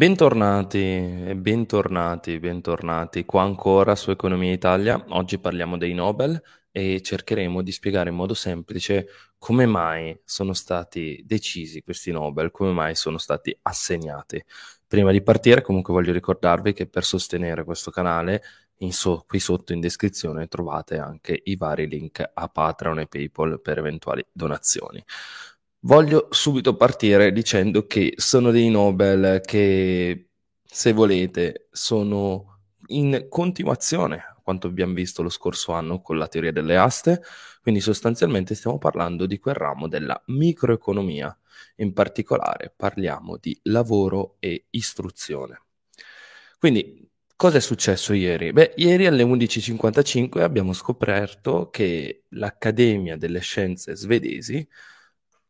bentornati, bentornati, bentornati qua ancora su Economia Italia. Oggi parliamo dei Nobel e cercheremo di spiegare in modo semplice come mai sono stati decisi questi Nobel, come mai sono stati assegnati. Prima di partire comunque voglio ricordarvi che per sostenere questo canale so- qui sotto in descrizione trovate anche i vari link a Patreon e PayPal per eventuali donazioni. Voglio subito partire dicendo che sono dei Nobel che, se volete, sono in continuazione a quanto abbiamo visto lo scorso anno con la teoria delle aste, quindi sostanzialmente stiamo parlando di quel ramo della microeconomia, in particolare parliamo di lavoro e istruzione. Quindi Cosa è successo ieri? Beh, ieri alle 11.55 abbiamo scoperto che l'Accademia delle Scienze svedesi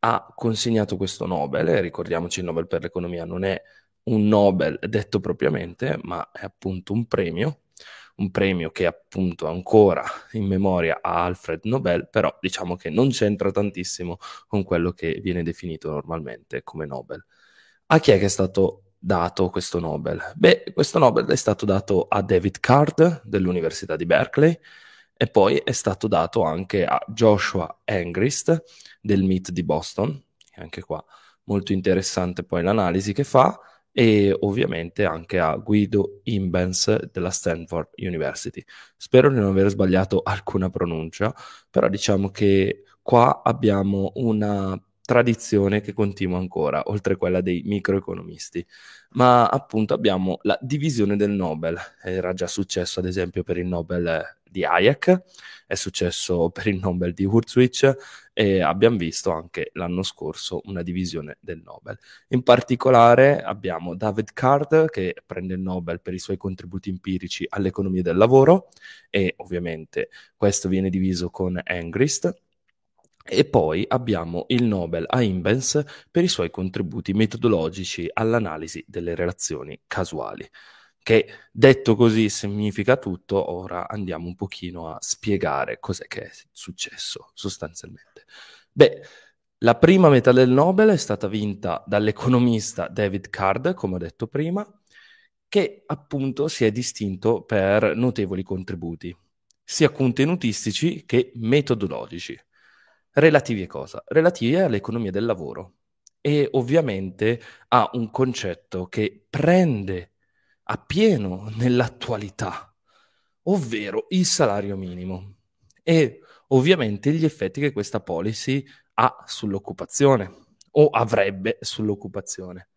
ha consegnato questo Nobel, ricordiamoci il Nobel per l'economia non è un Nobel detto propriamente, ma è appunto un premio, un premio che appunto ancora in memoria a Alfred Nobel, però diciamo che non c'entra tantissimo con quello che viene definito normalmente come Nobel. A chi è che è stato dato questo Nobel? Beh, questo Nobel è stato dato a David Card dell'Università di Berkeley, e poi è stato dato anche a Joshua Angrist del MIT di Boston, anche qua molto interessante poi l'analisi che fa, e ovviamente anche a Guido Imbens della Stanford University. Spero di non aver sbagliato alcuna pronuncia, però diciamo che qua abbiamo una tradizione che continua ancora, oltre quella dei microeconomisti. Ma appunto abbiamo la divisione del Nobel. Era già successo ad esempio per il Nobel di Hayek, è successo per il Nobel di Wurzwich e abbiamo visto anche l'anno scorso una divisione del Nobel. In particolare abbiamo David Card che prende il Nobel per i suoi contributi empirici all'economia del lavoro e ovviamente questo viene diviso con Angrist e poi abbiamo il Nobel a Imbens per i suoi contributi metodologici all'analisi delle relazioni casuali, che detto così significa tutto, ora andiamo un pochino a spiegare cos'è che è successo sostanzialmente. Beh, la prima metà del Nobel è stata vinta dall'economista David Card, come ho detto prima, che appunto si è distinto per notevoli contributi, sia contenutistici che metodologici. Relativi a cosa? Relativi all'economia del lavoro e ovviamente a un concetto che prende appieno nell'attualità, ovvero il salario minimo e ovviamente gli effetti che questa policy ha sull'occupazione o avrebbe sull'occupazione.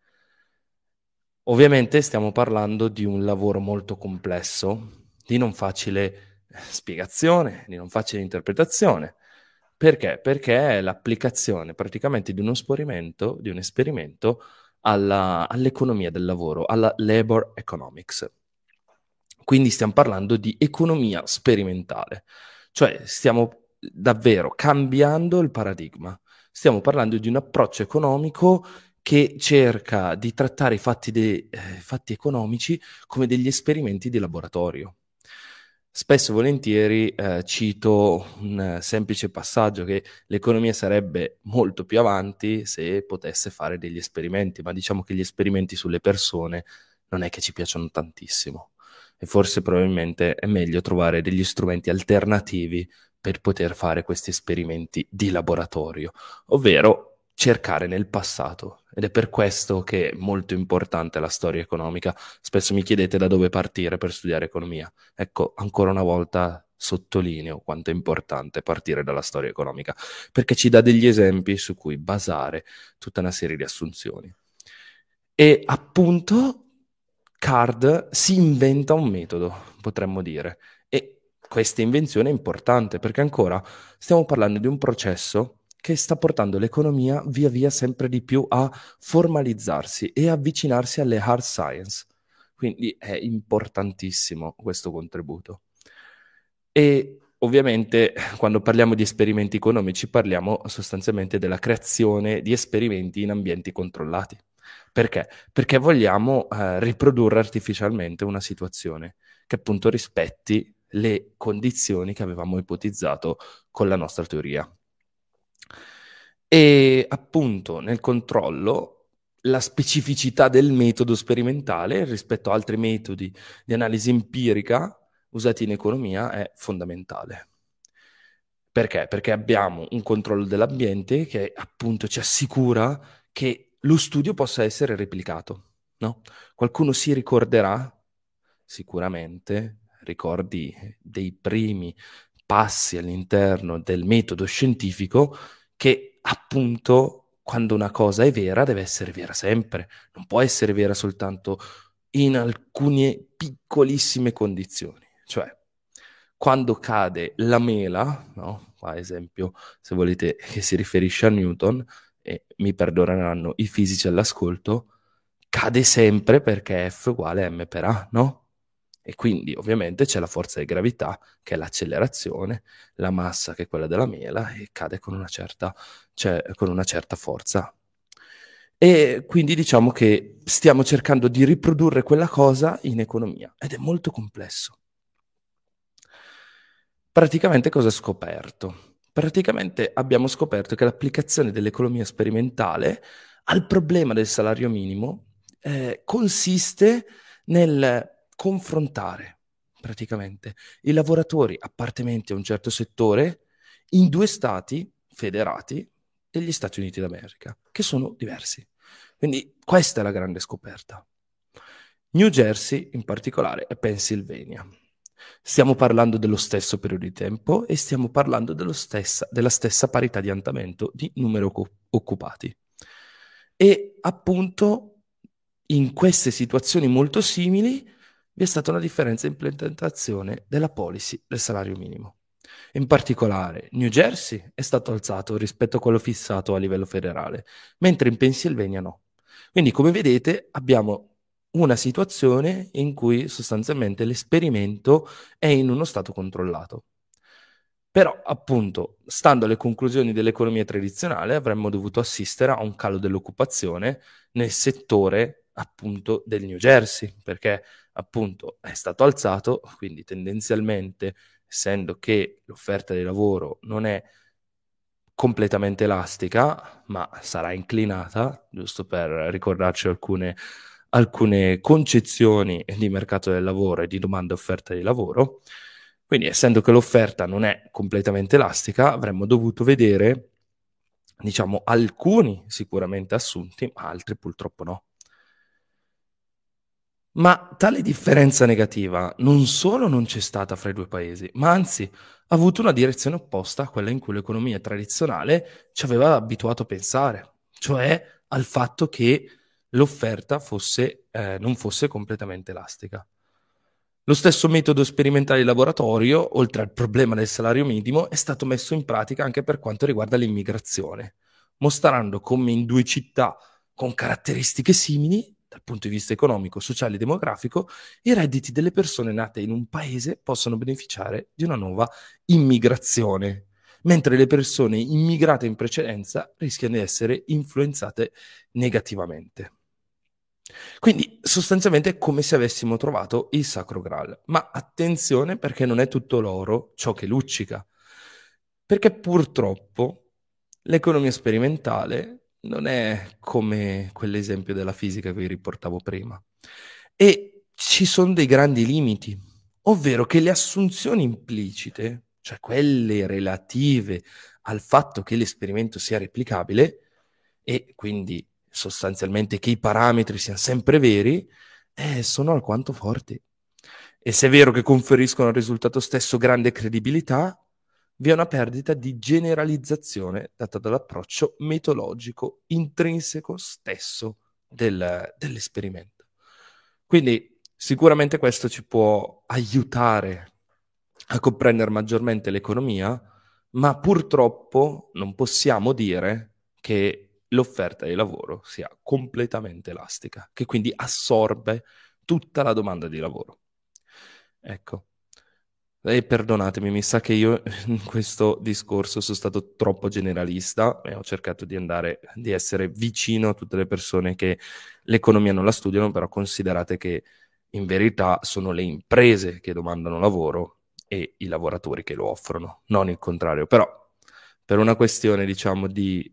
Ovviamente stiamo parlando di un lavoro molto complesso, di non facile spiegazione, di non facile interpretazione perché? Perché è l'applicazione praticamente di uno esperimento, di un esperimento alla, all'economia del lavoro, alla labor economics. Quindi stiamo parlando di economia sperimentale, cioè stiamo davvero cambiando il paradigma. Stiamo parlando di un approccio economico che cerca di trattare i fatti, de, eh, fatti economici come degli esperimenti di laboratorio. Spesso e volentieri eh, cito un semplice passaggio che l'economia sarebbe molto più avanti se potesse fare degli esperimenti, ma diciamo che gli esperimenti sulle persone non è che ci piacciono tantissimo. E forse probabilmente è meglio trovare degli strumenti alternativi per poter fare questi esperimenti di laboratorio, ovvero cercare nel passato ed è per questo che è molto importante la storia economica. Spesso mi chiedete da dove partire per studiare economia. Ecco, ancora una volta sottolineo quanto è importante partire dalla storia economica, perché ci dà degli esempi su cui basare tutta una serie di assunzioni. E appunto Card si inventa un metodo, potremmo dire, e questa invenzione è importante perché ancora stiamo parlando di un processo che sta portando l'economia via via sempre di più a formalizzarsi e avvicinarsi alle hard science. Quindi è importantissimo questo contributo. E ovviamente quando parliamo di esperimenti economici parliamo sostanzialmente della creazione di esperimenti in ambienti controllati. Perché? Perché vogliamo eh, riprodurre artificialmente una situazione che appunto rispetti le condizioni che avevamo ipotizzato con la nostra teoria. E appunto nel controllo la specificità del metodo sperimentale rispetto a altri metodi di analisi empirica usati in economia è fondamentale. Perché? Perché abbiamo un controllo dell'ambiente che appunto ci assicura che lo studio possa essere replicato. No? Qualcuno si ricorderà, sicuramente, ricordi dei primi passi all'interno del metodo scientifico che appunto quando una cosa è vera deve essere vera sempre, non può essere vera soltanto in alcune piccolissime condizioni. Cioè, quando cade la mela, no? ad esempio, se volete che si riferisce a Newton, e mi perdoneranno i fisici all'ascolto, cade sempre perché F uguale M per A, no? E quindi ovviamente c'è la forza di gravità, che è l'accelerazione, la massa che è quella della mela, e cade con una certa, cioè, con una certa forza. E quindi diciamo che stiamo cercando di riprodurre quella cosa in economia ed è molto complesso. Praticamente cosa ho scoperto? Praticamente abbiamo scoperto che l'applicazione dell'economia sperimentale al problema del salario minimo eh, consiste nel confrontare praticamente i lavoratori appartenenti a un certo settore in due stati federati degli Stati Uniti d'America, che sono diversi. Quindi questa è la grande scoperta. New Jersey in particolare e Pennsylvania. Stiamo parlando dello stesso periodo di tempo e stiamo parlando stessa, della stessa parità di andamento di numero co- occupati. E appunto in queste situazioni molto simili vi è stata una differenza in implementazione della policy del salario minimo. In particolare, New Jersey è stato alzato rispetto a quello fissato a livello federale, mentre in Pennsylvania no. Quindi, come vedete, abbiamo una situazione in cui sostanzialmente l'esperimento è in uno stato controllato. Però, appunto, stando alle conclusioni dell'economia tradizionale, avremmo dovuto assistere a un calo dell'occupazione nel settore, appunto, del New Jersey, perché, appunto, è stato alzato, quindi tendenzialmente, essendo che l'offerta di lavoro non è completamente elastica, ma sarà inclinata, giusto per ricordarci alcune alcune concezioni di mercato del lavoro e di domanda e offerta di lavoro. Quindi, essendo che l'offerta non è completamente elastica, avremmo dovuto vedere, diciamo, alcuni sicuramente assunti, ma altri purtroppo no. Ma tale differenza negativa non solo non c'è stata fra i due paesi, ma anzi ha avuto una direzione opposta a quella in cui l'economia tradizionale ci aveva abituato a pensare, cioè al fatto che l'offerta fosse, eh, non fosse completamente elastica. Lo stesso metodo sperimentale di laboratorio, oltre al problema del salario minimo, è stato messo in pratica anche per quanto riguarda l'immigrazione, mostrando come in due città con caratteristiche simili, dal punto di vista economico, sociale e demografico, i redditi delle persone nate in un paese possono beneficiare di una nuova immigrazione, mentre le persone immigrate in precedenza rischiano di essere influenzate negativamente. Quindi sostanzialmente è come se avessimo trovato il Sacro Graal. Ma attenzione perché non è tutto l'oro ciò che luccica. Perché purtroppo l'economia sperimentale non è come quell'esempio della fisica che vi riportavo prima. E ci sono dei grandi limiti, ovvero che le assunzioni implicite, cioè quelle relative al fatto che l'esperimento sia replicabile e quindi sostanzialmente che i parametri siano sempre veri, eh, sono alquanto forti. E se è vero che conferiscono al risultato stesso grande credibilità, vi è una perdita di generalizzazione data dall'approccio metodologico intrinseco stesso del, dell'esperimento. Quindi sicuramente questo ci può aiutare a comprendere maggiormente l'economia, ma purtroppo non possiamo dire che l'offerta di lavoro sia completamente elastica, che quindi assorbe tutta la domanda di lavoro. Ecco. E perdonatemi, mi sa che io in questo discorso sono stato troppo generalista e ho cercato di andare, di essere vicino a tutte le persone che l'economia non la studiano, però considerate che in verità sono le imprese che domandano lavoro e i lavoratori che lo offrono, non il contrario. Però per una questione, diciamo, di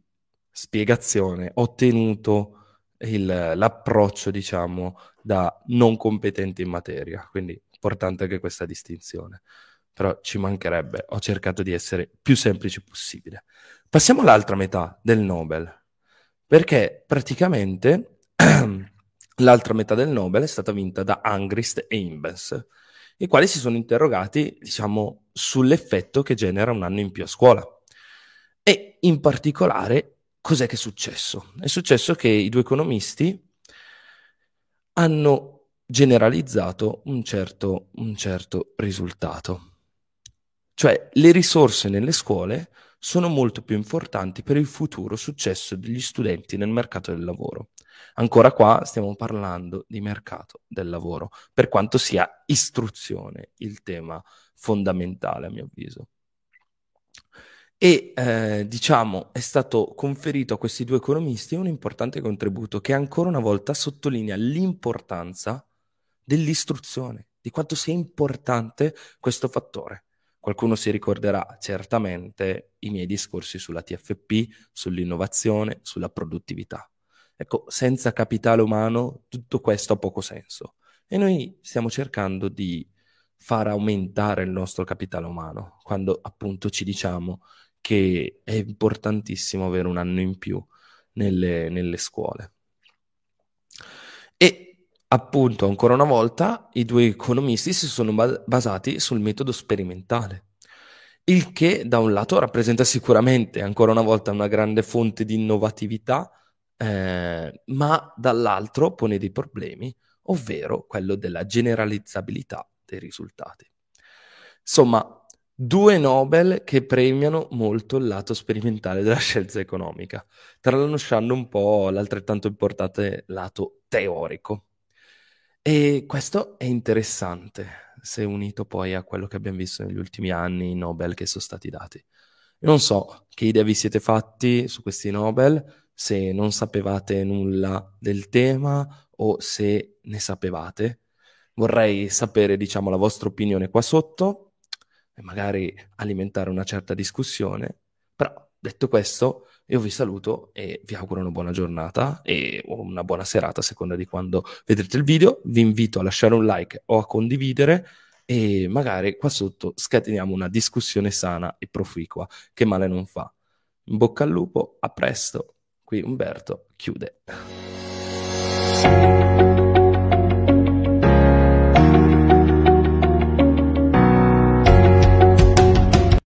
spiegazione ho tenuto il, l'approccio, diciamo, da non competenti in materia. Quindi importante anche questa distinzione. Però ci mancherebbe, ho cercato di essere più semplice possibile. Passiamo all'altra metà del Nobel, perché praticamente l'altra metà del Nobel è stata vinta da Angrist e Imbens, i quali si sono interrogati, diciamo, sull'effetto che genera un anno in più a scuola. E in particolare, cos'è che è successo? È successo che i due economisti hanno generalizzato un certo, un certo risultato. Cioè, le risorse nelle scuole sono molto più importanti per il futuro successo degli studenti nel mercato del lavoro. Ancora qua stiamo parlando di mercato del lavoro, per quanto sia istruzione il tema fondamentale a mio avviso. E eh, diciamo è stato conferito a questi due economisti un importante contributo che ancora una volta sottolinea l'importanza dell'istruzione, di quanto sia importante questo fattore. Qualcuno si ricorderà certamente i miei discorsi sulla TFP, sull'innovazione, sulla produttività. Ecco, senza capitale umano tutto questo ha poco senso. E noi stiamo cercando di far aumentare il nostro capitale umano, quando appunto ci diciamo che è importantissimo avere un anno in più nelle, nelle scuole. E appunto, ancora una volta, i due economisti si sono basati sul metodo sperimentale, il che da un lato rappresenta sicuramente ancora una volta una grande fonte di innovatività, eh, ma dall'altro pone dei problemi, ovvero quello della generalizzabilità dei risultati. Insomma, due Nobel che premiano molto il lato sperimentale della scienza economica, tralasciando un po' l'altrettanto importante lato teorico. E questo è interessante, se unito poi a quello che abbiamo visto negli ultimi anni, i Nobel che sono stati dati. Non so che idea vi siete fatti su questi Nobel, se non sapevate nulla del tema o se ne sapevate. Vorrei sapere, diciamo, la vostra opinione qua sotto e magari alimentare una certa discussione. Però, detto questo, io vi saluto e vi auguro una buona giornata e una buona serata a seconda di quando vedrete il video. Vi invito a lasciare un like o a condividere e magari qua sotto scateniamo una discussione sana e proficua che male non fa. In bocca al lupo, a presto. Qui Umberto chiude.